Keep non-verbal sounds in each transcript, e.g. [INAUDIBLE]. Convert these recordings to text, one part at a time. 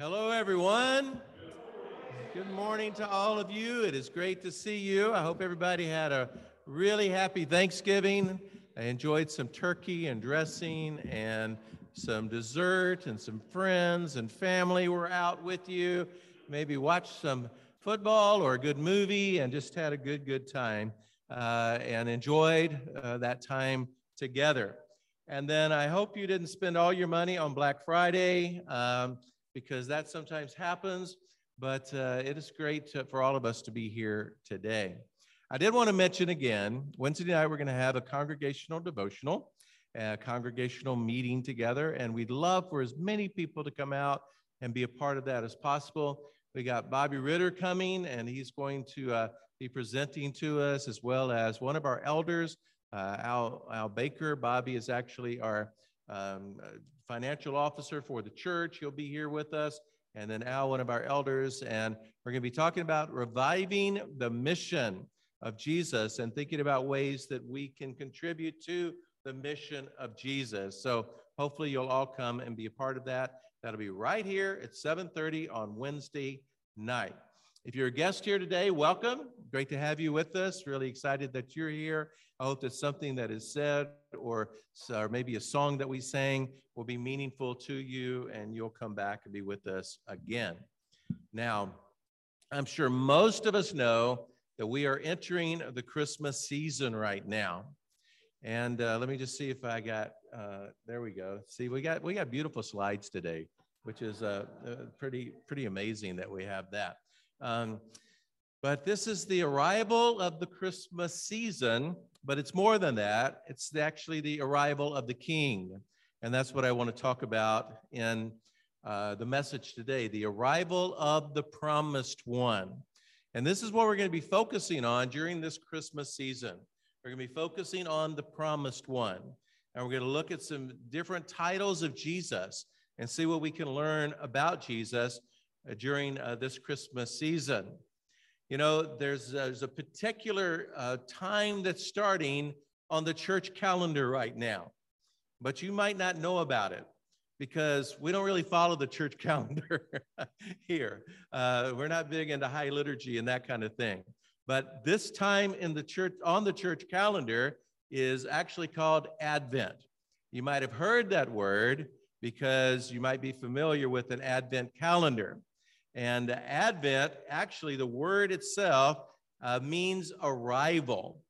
Hello, everyone. Good morning to all of you. It is great to see you. I hope everybody had a really happy Thanksgiving. I enjoyed some turkey and dressing and some dessert, and some friends and family were out with you. Maybe watched some football or a good movie and just had a good, good time uh, and enjoyed uh, that time together. And then I hope you didn't spend all your money on Black Friday. Um, because that sometimes happens, but uh, it is great to, for all of us to be here today. I did want to mention again, Wednesday night we're going to have a congregational devotional, a congregational meeting together, and we'd love for as many people to come out and be a part of that as possible. We got Bobby Ritter coming, and he's going to uh, be presenting to us, as well as one of our elders, uh, Al, Al Baker. Bobby is actually our um, financial officer for the church. He'll be here with us. And then Al, one of our elders. And we're going to be talking about reviving the mission of Jesus and thinking about ways that we can contribute to the mission of Jesus. So hopefully you'll all come and be a part of that. That'll be right here at 7:30 on Wednesday night. If you're a guest here today, welcome. Great to have you with us. Really excited that you're here. I hope that something that is said or, or maybe a song that we sang will be meaningful to you and you'll come back and be with us again. Now, I'm sure most of us know that we are entering the Christmas season right now. And uh, let me just see if I got, uh, there we go. See, we got, we got beautiful slides today, which is uh, uh pretty, pretty amazing that we have that. Um, but this is the arrival of the Christmas season, but it's more than that. It's actually the arrival of the King. And that's what I want to talk about in uh, the message today the arrival of the promised one. And this is what we're going to be focusing on during this Christmas season. We're going to be focusing on the promised one. And we're going to look at some different titles of Jesus and see what we can learn about Jesus uh, during uh, this Christmas season. You know, there's, there's a particular uh, time that's starting on the church calendar right now but you might not know about it because we don't really follow the church [LAUGHS] calendar here. Uh, we're not big into high liturgy and that kind of thing. But this time in the church on the church calendar is actually called Advent. You might have heard that word because you might be familiar with an Advent calendar. And Advent, actually, the word itself uh, means arrival.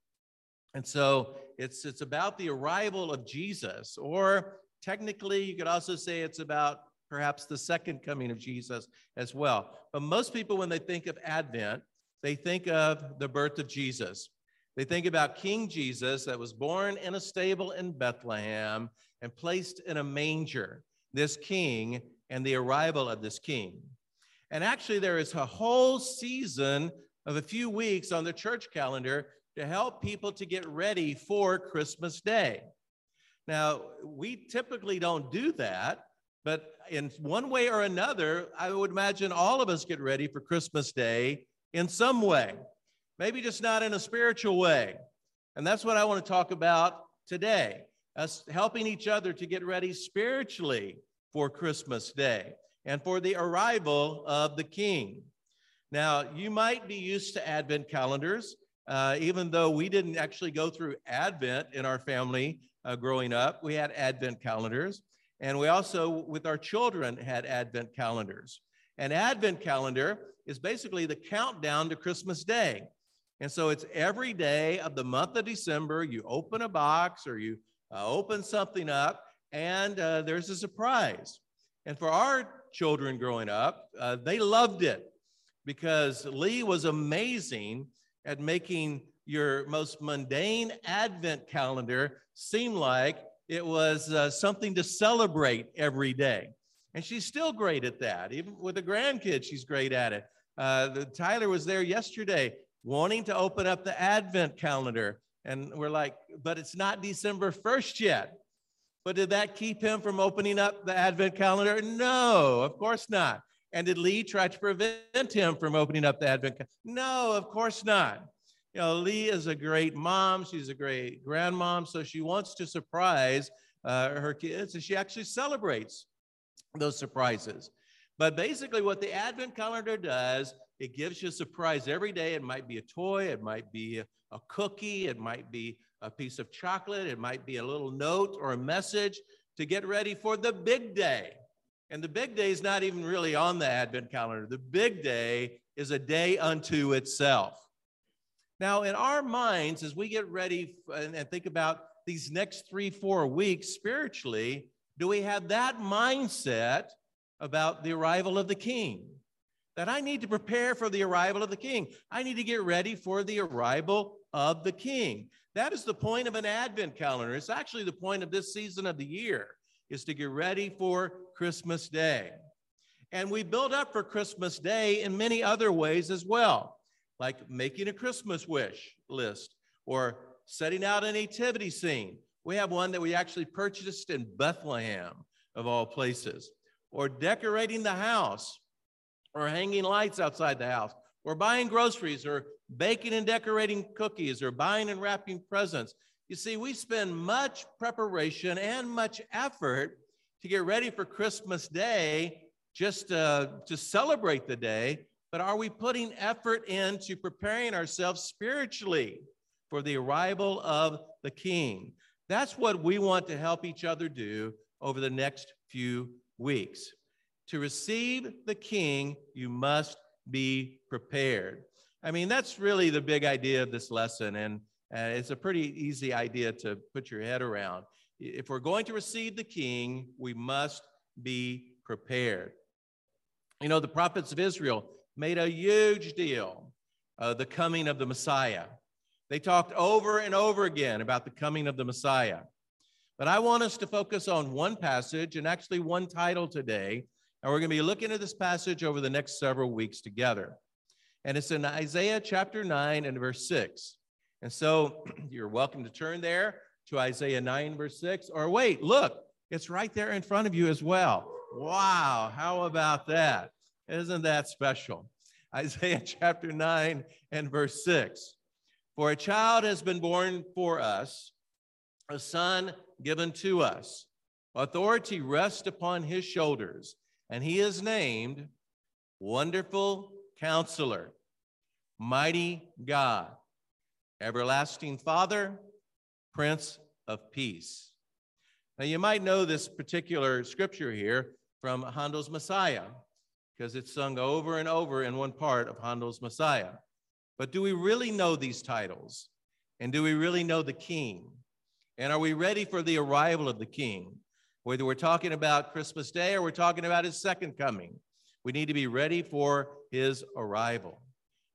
And so it's, it's about the arrival of Jesus, or technically, you could also say it's about perhaps the second coming of Jesus as well. But most people, when they think of Advent, they think of the birth of Jesus. They think about King Jesus that was born in a stable in Bethlehem and placed in a manger, this king and the arrival of this king. And actually, there is a whole season of a few weeks on the church calendar to help people to get ready for Christmas Day. Now, we typically don't do that, but in one way or another, I would imagine all of us get ready for Christmas Day in some way, maybe just not in a spiritual way. And that's what I want to talk about today us helping each other to get ready spiritually for Christmas Day and for the arrival of the King. Now, you might be used to Advent calendars uh, even though we didn't actually go through Advent in our family uh, growing up, we had Advent calendars. And we also, with our children, had Advent calendars. An Advent calendar is basically the countdown to Christmas Day. And so it's every day of the month of December, you open a box or you uh, open something up, and uh, there's a surprise. And for our children growing up, uh, they loved it because Lee was amazing at making your most mundane Advent calendar seem like it was uh, something to celebrate every day. And she's still great at that. Even with the grandkids, she's great at it. Uh, the, Tyler was there yesterday wanting to open up the Advent calendar. And we're like, but it's not December 1st yet. But did that keep him from opening up the Advent calendar? No, of course not. And did Lee try to prevent him from opening up the Advent? calendar? No, of course not. You know, Lee is a great mom. She's a great grandmom. So she wants to surprise uh, her kids, and she actually celebrates those surprises. But basically, what the Advent calendar does, it gives you a surprise every day. It might be a toy, it might be a, a cookie, it might be a piece of chocolate, it might be a little note or a message to get ready for the big day. And the big day is not even really on the Advent calendar. The big day is a day unto itself. Now, in our minds, as we get ready and, think about these next three, four weeks spiritually, do we have that mindset about the arrival of the king? That I need to prepare for the arrival of the king. I need to get ready for the arrival of the king. That is the point of an advent calendar. It's actually the point of this season of the year is to get ready for Christmas Day. And we build up for Christmas Day in many other ways as well, like making a Christmas wish list or setting out a nativity scene. We have one that we actually purchased in Bethlehem, of all places, or decorating the house, or hanging lights outside the house, or buying groceries, or baking and decorating cookies, or buying and wrapping presents. You see, we spend much preparation and much effort to get ready for Christmas Day just uh, to celebrate the day, but are we putting effort into preparing ourselves spiritually for the arrival of the King? That's what we want to help each other do over the next few weeks. To receive the King, you must be prepared. I mean, that's really the big idea of this lesson. And uh, it's a pretty easy idea to put your head around. If we're going to receive the king, we must be prepared. You know, the prophets of Israel made a huge deal of the coming of the Messiah. They talked over and over again about the coming of the Messiah. But I want us to focus on one passage and actually one title today. And we're going to be looking at this passage over the next several weeks together. And it's in Isaiah chapter 9 and verse 6. And so [CLEARS THROAT] you're welcome to turn there to Isaiah 9, verse 6. Or wait, look, it's right there in front of you as well. Wow, how about that? Isn't that special? [LAUGHS] Isaiah chapter 9 and verse 6. For a child has been born for us, a son given to us. Authority rests upon his shoulders, and he is named Wonderful Counselor, Mighty God Everlasting Father, Prince of Peace. Now, you might know this particular scripture here from Handel's Messiah, because it's sung over and over in one part of Handel's Messiah. But do we really know these titles? And do we really know the King? And are we ready for the arrival of the King? Whether we're talking about Christmas Day or we're talking about his second coming, we need to be ready for his arrival.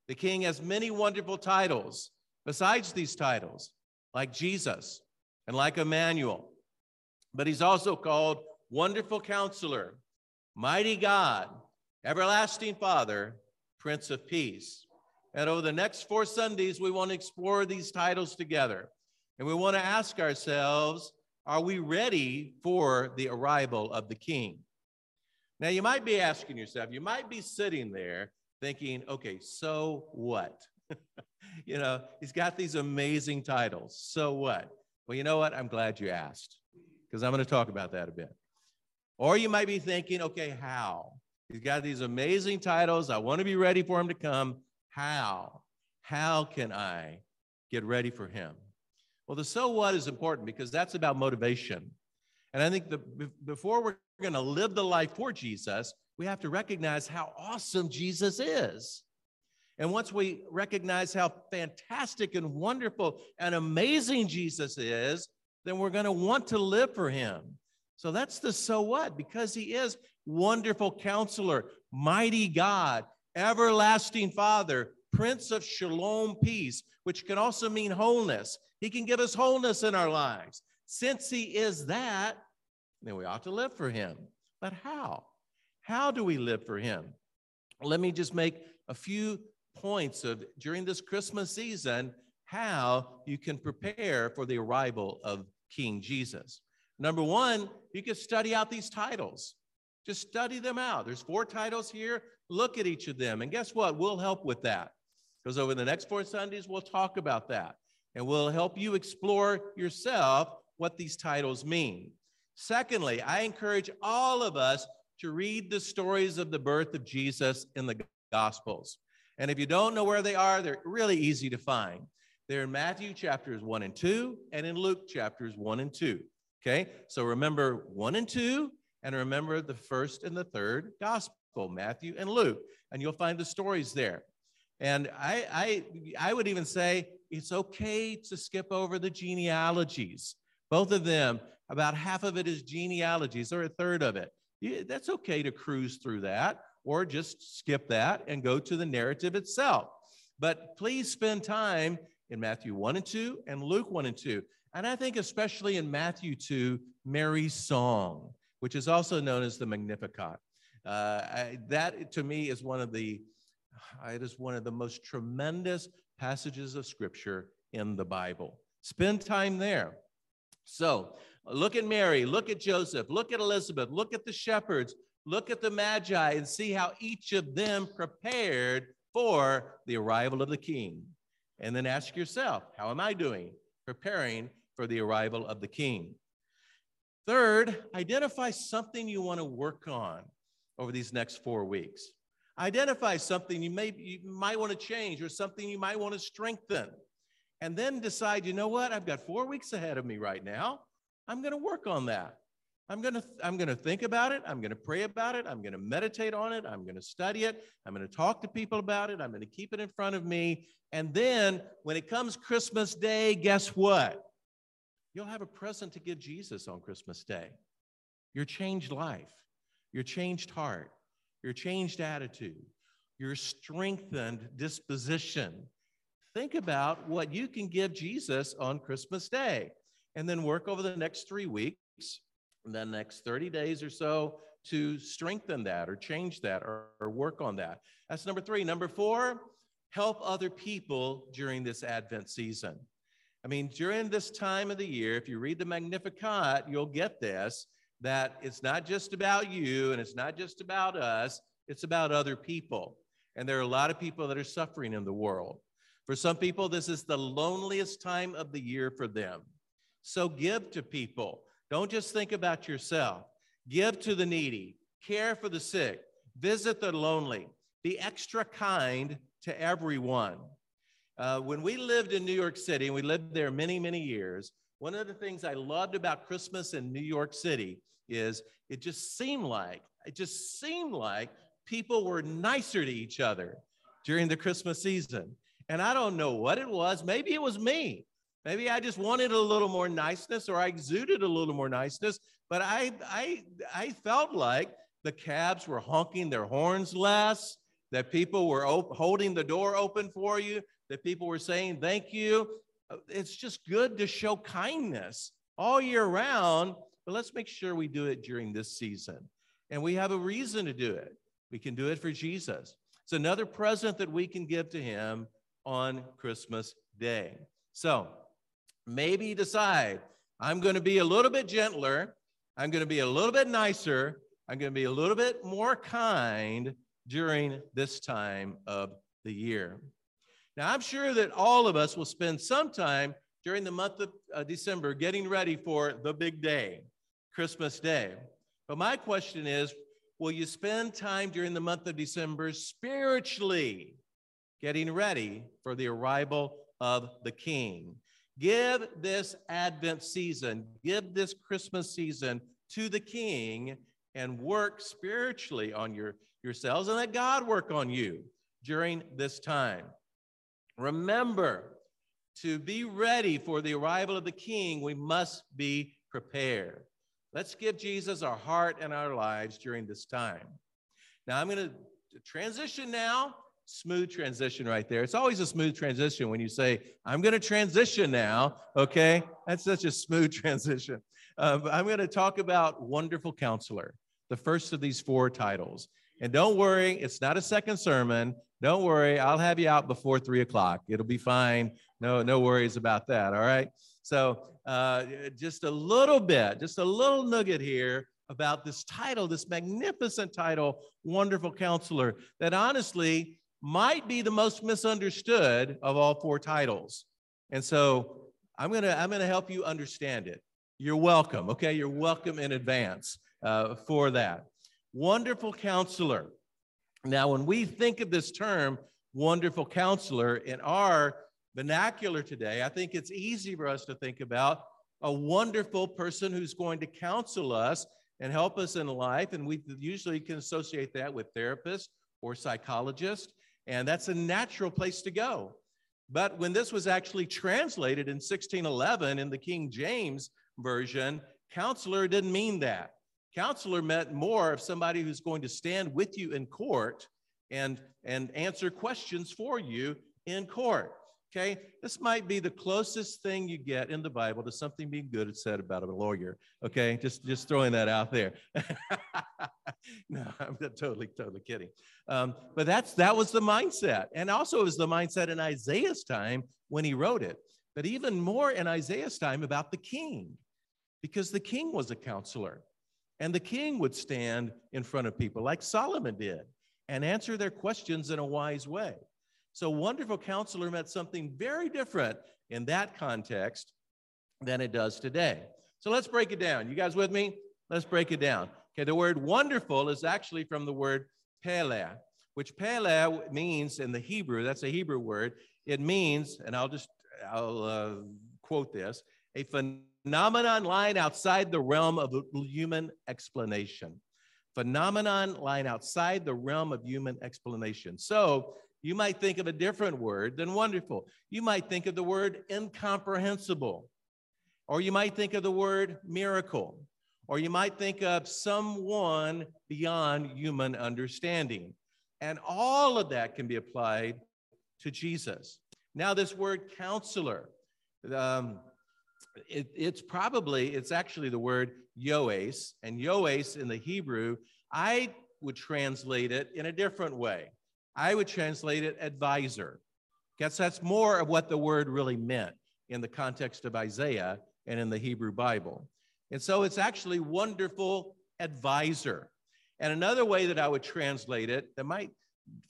The King has many wonderful titles besides these titles, like Jesus and like Emmanuel. But he's also called Wonderful Counselor, Mighty God, Everlasting Father, Prince of Peace. And over the next four Sundays, we want to explore these titles together. And we want to ask ourselves are we ready for the arrival of the King? Now, you might be asking yourself, you might be sitting there thinking, okay, so what? [LAUGHS] you know, he's got these amazing titles. So what? Well, you know what? I'm glad you asked because I'm going to talk about that a bit. Or you might be thinking, okay, how? He's got these amazing titles. I want to be ready for him to come. How? How can I get ready for him? Well, the so what is important because that's about motivation. And I think that before we're going to live the life for Jesus, we have to recognize how awesome Jesus is. And once we recognize how fantastic and wonderful and amazing Jesus is, then we're going to want to live for him. So that's the so what, because he is wonderful counselor, mighty God, everlasting Father, Prince of Shalom peace, which can also mean wholeness. He can give us wholeness in our lives. Since he is that, then we ought to live for him. But how? How do we live for him? Let me just make a few points of during this Christmas season how you can prepare for the arrival of King Jesus. Number one, you can study out these titles. Just study them out. There's four titles here. Look at each of them. And guess what? We'll help with that. Because over the next four Sundays, we'll talk about that. And we'll help you explore yourself what these titles mean. Secondly, I encourage all of us to read the stories of the birth of Jesus in the Gospels. And if you don't know where they are, they're really easy to find. They're in Matthew chapters 1 and 2 and in Luke chapters 1 and 2. Okay, so remember 1 and 2 and remember the first and the third gospel, Matthew and Luke, and you'll find the stories there. And I, I, I would even say it's okay to skip over the genealogies. Both of them, about half of it is genealogies or a third of it. That's okay to cruise through that or just skip that and go to the narrative itself. But please spend time in Matthew 1 and 2 and Luke 1 and 2. And I think especially in Matthew 2, Mary's song, which is also known as the Magnificat. Uh, I, that to me is one of the Ah, it is one of the most tremendous passages of scripture in the Bible. Spend time there. So look at Mary, look at Joseph, look at Elizabeth, look at the shepherds, look at the Magi, and see how each of them prepared for the arrival of the king. And then ask yourself, how am I doing preparing for the arrival of the king? Third, identify something you want to work on over these next four weeks. Identify something you may you might want to change or something you might want to strengthen. And then decide, you know what? I've got 4 weeks ahead of me right now. I'm going to work on that. I'm going to I'm going to think about it. I'm going to pray about it. I'm going to meditate on it. I'm going to study it. I'm going to talk to people about it. I'm going to keep it in front of me. And then when it comes Christmas Day, guess what? You'll have a present to give Jesus on Christmas Day. Your changed life, your changed heart, your changed attitude, your strengthened disposition. Think about what you can give Jesus on Christmas Day and then work over the next three weeks, and the next 30 days or so to strengthen that or change that or, or work on that. That's number three. Number four, help other people during this Advent season. I mean, during this time of the year, if you read the Magnificat, you'll get this that it's not just about you and it's not just about us, it's about other people. And there are a lot of people that are suffering in the world. For some people, this is the loneliest time of the year for them. So give to people. Don't just think about yourself. Give to the needy, care for the sick, visit the lonely, be extra kind to everyone. Uh, when we lived in New York City, and we lived there many, many years, one of the things I loved about Christmas in New York City is it just seemed like, it just seemed like people were nicer to each other during the Christmas season. And I don't know what it was. Maybe it was me. Maybe I just wanted a little more niceness or I exuded a little more niceness, but I, I, I felt like the cabs were honking their horns less, that people were op- holding the door open for you, that people were saying thank you. It's just good to show kindness all year round but let's make sure we do it during this season. And we have a reason to do it. We can do it for Jesus. It's another present that we can give to him on Christmas Day. So maybe decide I'm going to be a little bit gentler. I'm going to be a little bit nicer. I'm going to be a little bit more kind during this time of the year. Now, I'm sure that all of us will spend some time during the month of uh, December getting ready for the big day. Christmas Day. But my question is will you spend time during the month of December spiritually getting ready for the arrival of the King? Give this Advent season, give this Christmas season to the King and work spiritually on your, yourselves and let God work on you during this time. Remember, to be ready for the arrival of the King, we must be prepared. Let's give Jesus our heart and our lives during this time. Now, I'm going to transition now. Smooth transition right there. It's always a smooth transition when you say, I'm going to transition now. Okay. That's such a smooth [LAUGHS] transition. Uh, I'm going to talk about Wonderful Counselor, the first of these four titles. And don't worry, it's not a second sermon. Don't worry, I'll have you out before three o'clock. It'll be fine. No, no worries about that. All right. So, uh, just a little bit, just a little nugget here about this title, this magnificent title, Wonderful Counselor, that honestly might be the most misunderstood of all four titles. And so, I'm gonna I'm gonna help you understand it. You're welcome. Okay, you're welcome in advance uh, for that. Wonderful counselor. Now, when we think of this term, wonderful counselor, in our vernacular today, I think it's easy for us to think about a wonderful person who's going to counsel us and help us in life. And we usually can associate that with therapists or psychologists. And that's a natural place to go. But when this was actually translated in 1611 in the King James Version, counselor didn't mean that. Counselor meant more of somebody who's going to stand with you in court and, and answer questions for you in court. Okay, this might be the closest thing you get in the Bible to something being good said about a lawyer. Okay, just just throwing that out there. [LAUGHS] no, I'm totally totally kidding. Um, but that's that was the mindset, and also it was the mindset in Isaiah's time when he wrote it. But even more in Isaiah's time about the king, because the king was a counselor, and the king would stand in front of people like Solomon did and answer their questions in a wise way. So, wonderful counselor meant something very different in that context than it does today. So, let's break it down. You guys with me? Let's break it down. Okay, the word wonderful is actually from the word pele, which pele means in the Hebrew, that's a Hebrew word. It means, and I'll just I'll uh, quote this, a phenomenon lying outside the realm of human explanation. Phenomenon lying outside the realm of human explanation. So you might think of a different word than wonderful. You might think of the word incomprehensible, or you might think of the word miracle, or you might think of someone beyond human understanding. And all of that can be applied to Jesus. Now, this word counselor, um, it, it's probably, it's actually the word yoes, and yoes in the Hebrew, I would translate it in a different way. I would translate it advisor. Guess that's more of what the word really meant in the context of Isaiah and in the Hebrew Bible. And so it's actually wonderful advisor. And another way that I would translate it that might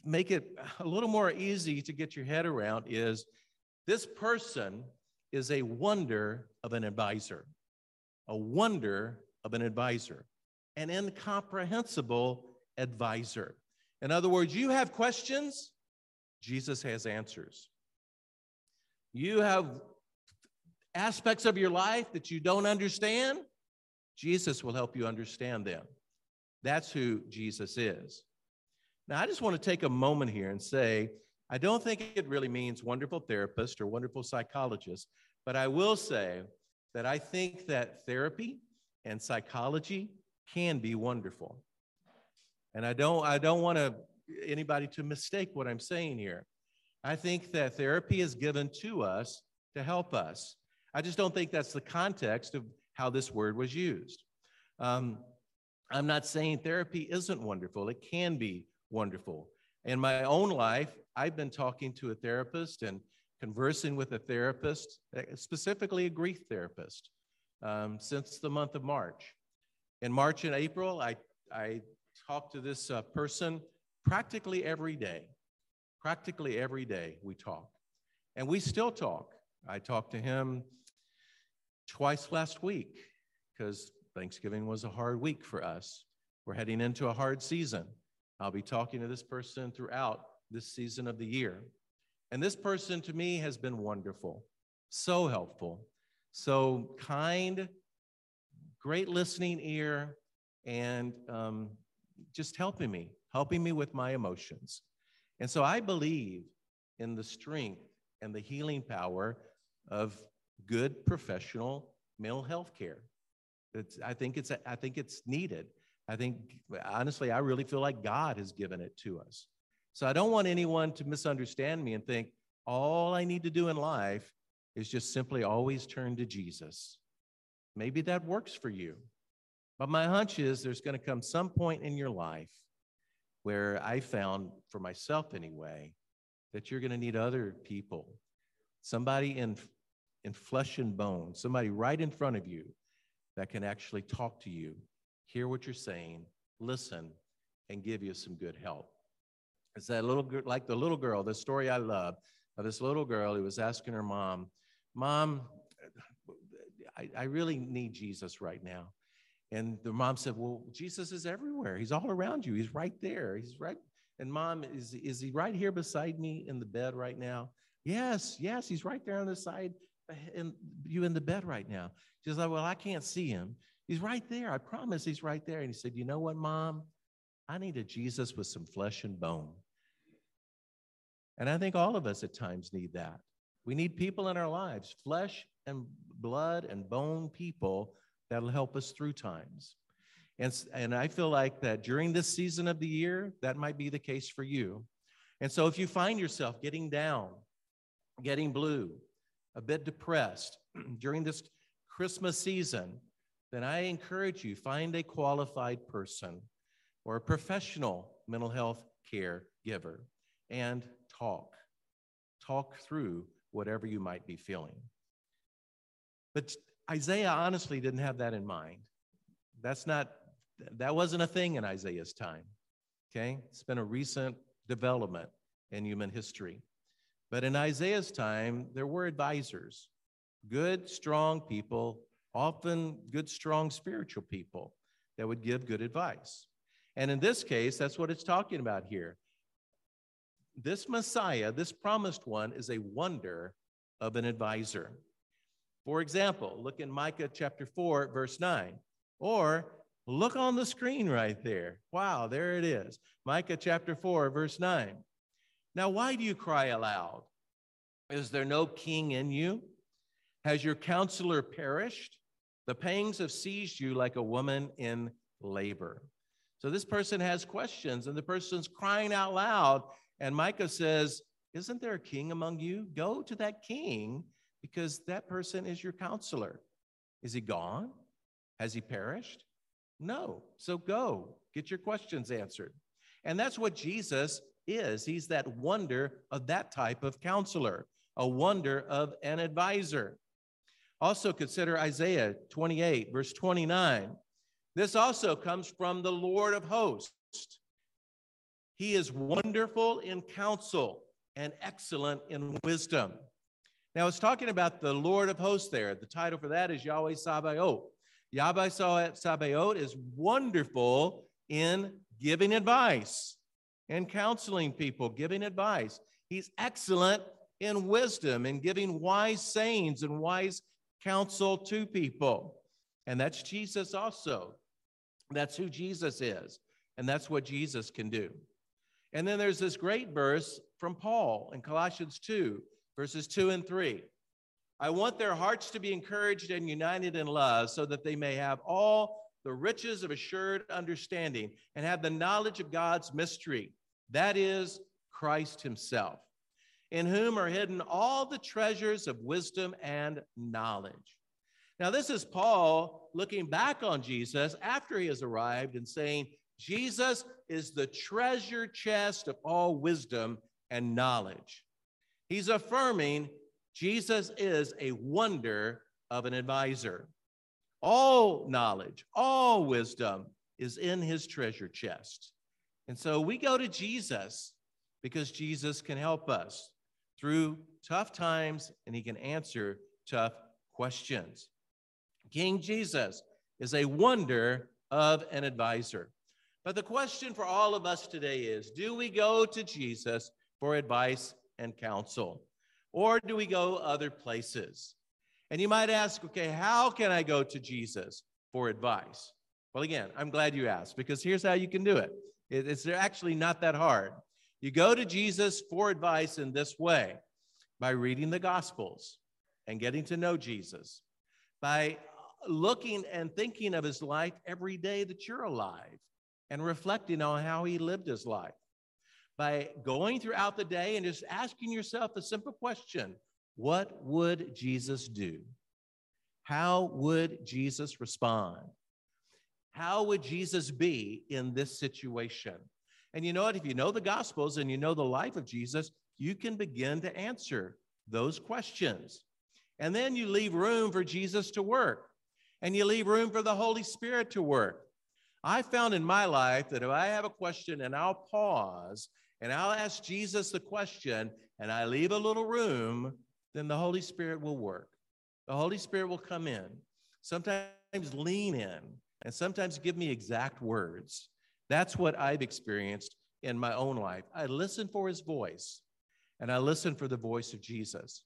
make it a little more easy to get your head around is this person is a wonder of an advisor, a wonder of an advisor, an incomprehensible advisor. In other words, you have questions, Jesus has answers. You have aspects of your life that you don't understand, Jesus will help you understand them. That's who Jesus is. Now, I just want to take a moment here and say, I don't think it really means wonderful therapist or wonderful psychologist, but I will say that I think that therapy and psychology can be wonderful. And I don't, I don't want to anybody to mistake what I'm saying here. I think that therapy is given to us to help us. I just don't think that's the context of how this word was used. Um, I'm not saying therapy isn't wonderful, it can be wonderful. In my own life, I've been talking to a therapist and conversing with a therapist, specifically a grief therapist, um, since the month of March. In March and April, I, I talked to this uh, person practically every day. Practically every day we talk. And we still talk. I talked to him twice last week because Thanksgiving was a hard week for us. We're heading into a hard season. I'll be talking to this person throughout this season of the year. And this person to me has been wonderful, so helpful, so kind, great listening ear, and um, just helping me, helping me with my emotions. And so I believe in the strength and the healing power of good professional mental health care. It's, I think it's I think it's needed. I think honestly, I really feel like God has given it to us. So I don't want anyone to misunderstand me and think all I need to do in life is just simply always turn to Jesus. Maybe that works for you. But my hunch is there's going to come some point in your life where I found for myself anyway that you're going to need other people, somebody in, in flesh and bone, somebody right in front of you that can actually talk to you, hear what you're saying, listen, and give you some good help. It's that little girl, like the little girl, the story I love of this little girl who was asking her mom, Mom, I, I really need Jesus right now. And the mom said, Well, Jesus is everywhere. He's all around you. He's right there. He's right. And mom, is, is he right here beside me in the bed right now? Yes, yes, he's right there on the side, eh, and you in the bed right now. She's like, Well, I can't see him. He's right there. I promise he's right there. And he said, You know what, mom? I need a Jesus with some flesh and bone. And I think all of us at times need that. We need people in our lives, flesh and blood and bone people that'll help us through times. And, and I feel like that during this season of the year, that might be the case for you. And so if you find yourself getting down, getting blue, a bit depressed [CLEARS THROAT] during this Christmas season, then I encourage you find a qualified person or a professional mental health care giver and talk. Talk through whatever you might be feeling. But Isaiah honestly didn't have that in mind. That's not, that wasn't a thing in Isaiah's time. Okay? It's been a recent development in human history. But in Isaiah's time, there were advisors, good, strong people, often good, strong spiritual people that would give good advice. And in this case, that's what it's talking about here. This Messiah, this promised one, is a wonder of an advisor. For example, look in Micah chapter 4, verse 9, or look on the screen right there. Wow, there it is. Micah chapter 4, verse 9. Now, why do you cry aloud? Is there no king in you? Has your counselor perished? The pangs have seized you like a woman in labor. So this person has questions, and the person's crying out loud. And Micah says, Isn't there a king among you? Go to that king because that person is your counselor. Is he gone? Has he perished? No. So go, get your questions answered. And that's what Jesus is. He's that wonder of that type of counselor, a wonder of an advisor. Also consider Isaiah 28, verse 29. This also comes from the Lord of hosts. He is wonderful in counsel and excellent in wisdom. Now, it's talking about the Lord of hosts there. The title for that is Yahweh Sabaoth. Yahweh Sabaoth is wonderful in giving advice and counseling people, giving advice. He's excellent in wisdom and giving wise sayings and wise counsel to people. And that's Jesus also. That's who Jesus is. And that's what Jesus can do. And then there's this great verse from Paul in Colossians 2 verses 2 and 3. I want their hearts to be encouraged and united in love so that they may have all the riches of assured understanding and have the knowledge of God's mystery. That is Christ Himself, in whom are hidden all the treasures of wisdom and knowledge. Now, this is Paul looking back on Jesus after he has arrived and saying, Jesus is the treasure chest of all wisdom and knowledge. He's affirming Jesus is a wonder of an advisor. All knowledge, all wisdom is in his treasure chest. And so we go to Jesus because Jesus can help us through tough times and he can answer tough questions. King Jesus is a wonder of an advisor. But the question for all of us today is do we go to Jesus for advice and counsel? Or do we go other places? And you might ask, okay, how can I go to Jesus for advice? Well, again, I'm glad you asked because here's how you can do it. It's actually not that hard. You go to Jesus for advice in this way by reading the Gospels and getting to know Jesus, by looking and thinking of his life every day that you're alive and reflecting on how he lived his life by going throughout the day and just asking yourself the simple question what would Jesus do? How would Jesus respond? How would Jesus be in this situation? And you know what? If you know the Gospels and you know the life of Jesus, you can begin to answer those questions. And then you leave room for Jesus to work and you leave room for the Holy Spirit to work. I found in my life that if I have a question and I'll pause and I'll ask Jesus the question and I leave a little room, then the Holy Spirit will work. The Holy Spirit will come in, sometimes lean in and sometimes give me exact words. That's what I've experienced in my own life. I listen for his voice and I listen for the voice of Jesus.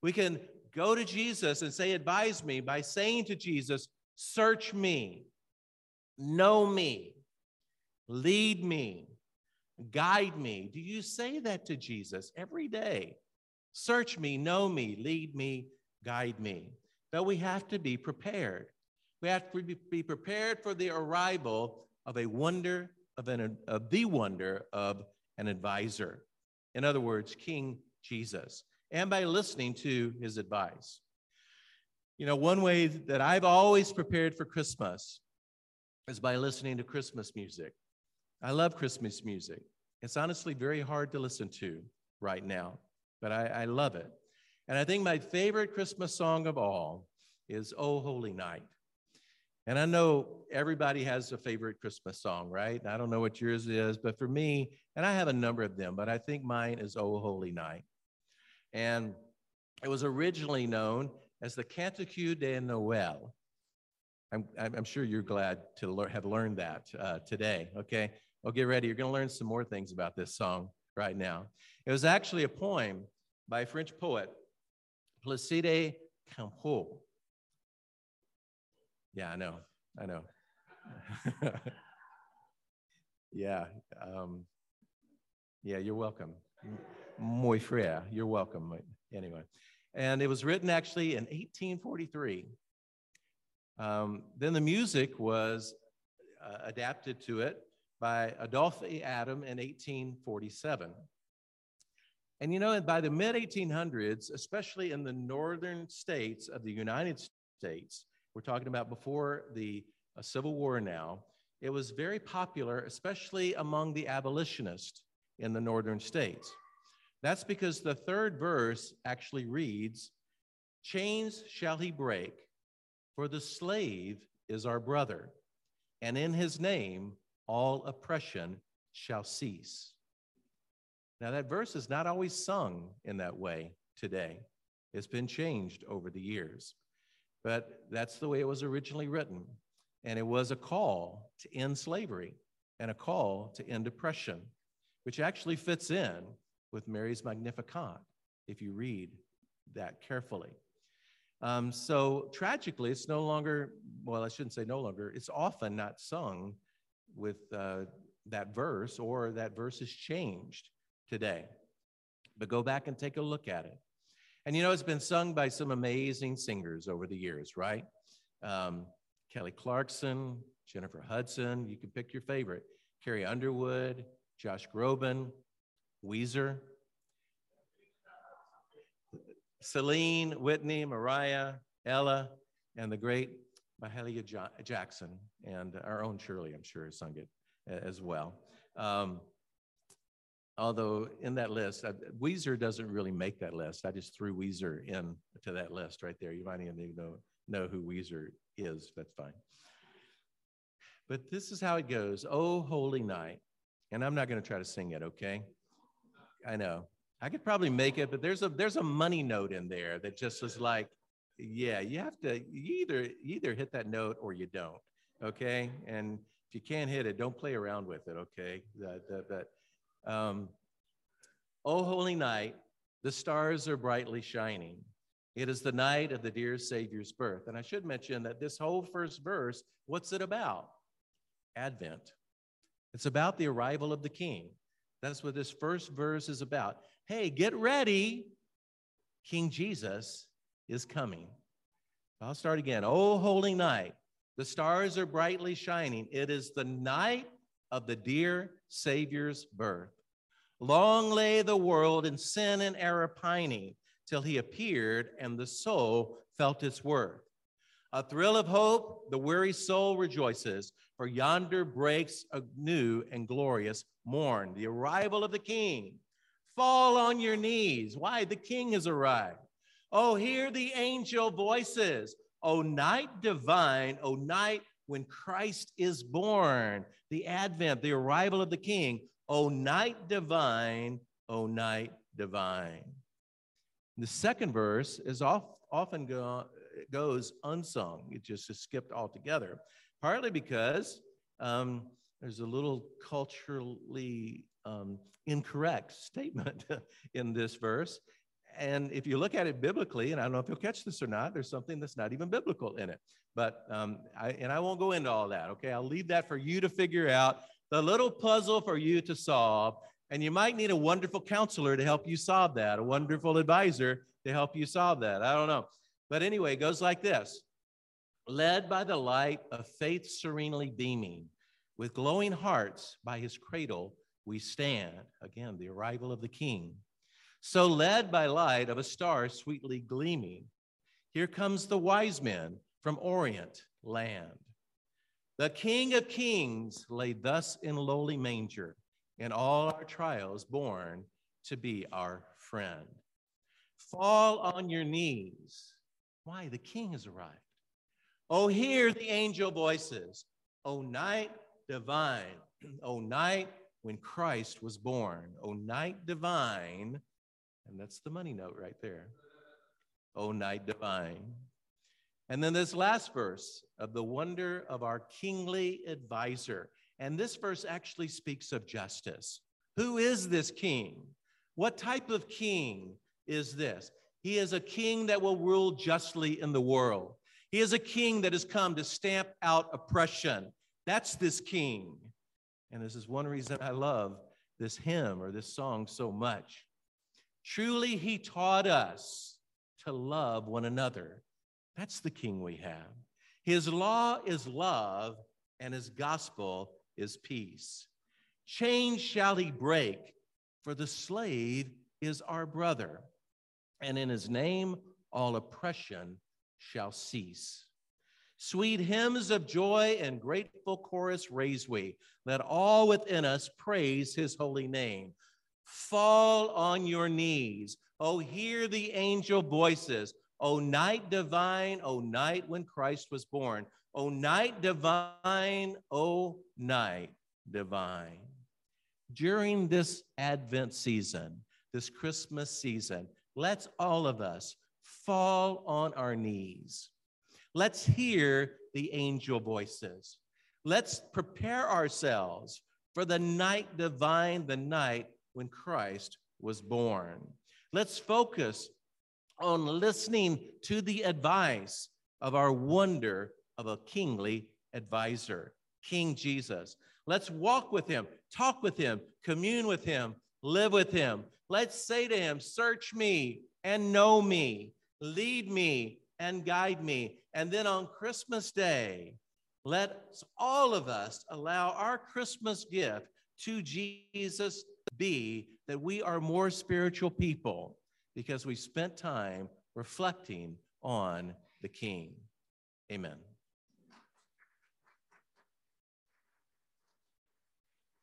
We can go to Jesus and say, Advise me by saying to Jesus, Search me, know me, lead me, guide me. Do you say that to Jesus every day? Search me, know me, lead me, guide me. But we have to be prepared. We have to be prepared for the arrival of a wonder, of, an, of the wonder of an advisor. In other words, King Jesus, and by listening to his advice. You know, one way that I've always prepared for Christmas is by listening to Christmas music. I love Christmas music. It's honestly very hard to listen to right now, but I, I love it. And I think my favorite Christmas song of all is Oh Holy Night. And I know everybody has a favorite Christmas song, right? I don't know what yours is, but for me, and I have a number of them, but I think mine is Oh Holy Night. And it was originally known as the Cantique de Noël. I'm, I'm sure you're glad to have learned that uh, today, okay? Well, get ready. You're going to learn some more things about this song right now. It was actually a poem by a French poet, Placide Cappeau. Yeah, I know. I know. [LAUGHS] yeah. Um, yeah, you're welcome. Moi frère, you're welcome. Anyway, and it was written actually in 1843. Um, then the music was uh, adapted to it by Adolphe Adam in 1847. And you know, by the mid 1800s, especially in the northern states of the United States, we're talking about before the uh, Civil War now, it was very popular, especially among the abolitionists in the northern states. That's because the third verse actually reads, Chains shall he break, for the slave is our brother, and in his name all oppression shall cease. Now, that verse is not always sung in that way today. It's been changed over the years but that's the way it was originally written. And it was a call to end slavery and a call to end oppression, which actually fits in with Mary's Magnificat if you read that carefully. Um, so tragically, it's no longer, well, I shouldn't say no longer, it's often not sung with uh, that verse or that verse is changed today. But go back and take a look at it. And you know, it's been sung by some amazing singers over the years, right? Um, Kelly Clarkson, Jennifer Hudson, you can pick your favorite. Carrie Underwood, Josh Groban, Weezer, Celine, Whitney, Mariah, Ella, and the great Mahalia Jackson, and our own Shirley, I'm sure, has sung it as well. Um, Although in that list, uh, Weezer doesn't really make that list. I just threw Weezer in to that list right there. You might even know, know who Weezer is. That's fine. But this is how it goes. Oh, holy night. And I'm not going to try to sing it, okay? I know. I could probably make it, but there's a there's a money note in there that just is like, yeah, you have to you either you either hit that note or you don't, okay? And if you can't hit it, don't play around with it, okay? That, um, oh, holy night, the stars are brightly shining. It is the night of the dear Savior's birth. And I should mention that this whole first verse, what's it about? Advent. It's about the arrival of the King. That's what this first verse is about. Hey, get ready. King Jesus is coming. I'll start again. Oh, holy night. The stars are brightly shining. It is the night of the dear Savior's birth. Long lay the world in sin and error pining till he appeared and the soul felt its worth. A thrill of hope, the weary soul rejoices, for yonder breaks a new and glorious morn, the arrival of the King. Fall on your knees. Why? The King has arrived. Oh, hear the angel voices. O night divine, O night when Christ is born, the advent, the arrival of the King. O night divine, O night divine. The second verse is off, often go, goes unsung. It just is skipped altogether. partly because um, there's a little culturally um, incorrect [LAUGHS] statement in this verse. And if you look at it biblically, and I don't know if you'll catch this or not, there's something that's not even biblical in it. But, um, I, and I won't go into all that, okay? I'll leave that for you to figure out, the little puzzle for you to solve. And you might need a wonderful counselor to help you solve that, a wonderful advisor to help you solve that. I don't know. But anyway, it goes like this Led by the light of faith serenely beaming, with glowing hearts by his cradle we stand. Again, the arrival of the king. So, led by light of a star sweetly gleaming, here comes the wise men from Orient land. The King of Kings lay thus in lowly manger, in all our trials born to be our friend. Fall on your knees. Why? The King has arrived. Oh, hear the angel voices. O night divine. [CLEARS THROAT] O night when Christ was born. O night divine. And that's the money note right there. O night divine. And then this last verse of the wonder of our kingly advisor. And this verse actually speaks of justice. Who is this king? What type of king is this? He is a king that will rule justly in the world. He is a king that has come to stamp out oppression. That's this king. And this is one reason I love this hymn or this song so much. Truly, he taught us to love one another. That's the king we have. His law is love, and his gospel is peace. Chains shall he break, for the slave is our brother, and in his name all oppression shall cease. Sweet hymns of joy and grateful chorus raise we. Let all within us praise his holy name. Fall on your knees. Oh, hear the angel voices. O night divine, O night when Christ was born. O night divine, O night divine. During this Advent season, this Christmas season, let's all of us fall on our knees. Let's hear the angel voices. Let's prepare ourselves for the night divine, the night when Christ was born. Let's focus on listening to the advice of our wonder of a kingly advisor, King Jesus. Let's walk with him, talk with him, commune with him, live with him. Let's say to him, Search me and know me, lead me and guide me. And then on Christmas Day, let all of us allow our Christmas gift to Jesus be that we are more spiritual people because we spent time reflecting on the King. Amen.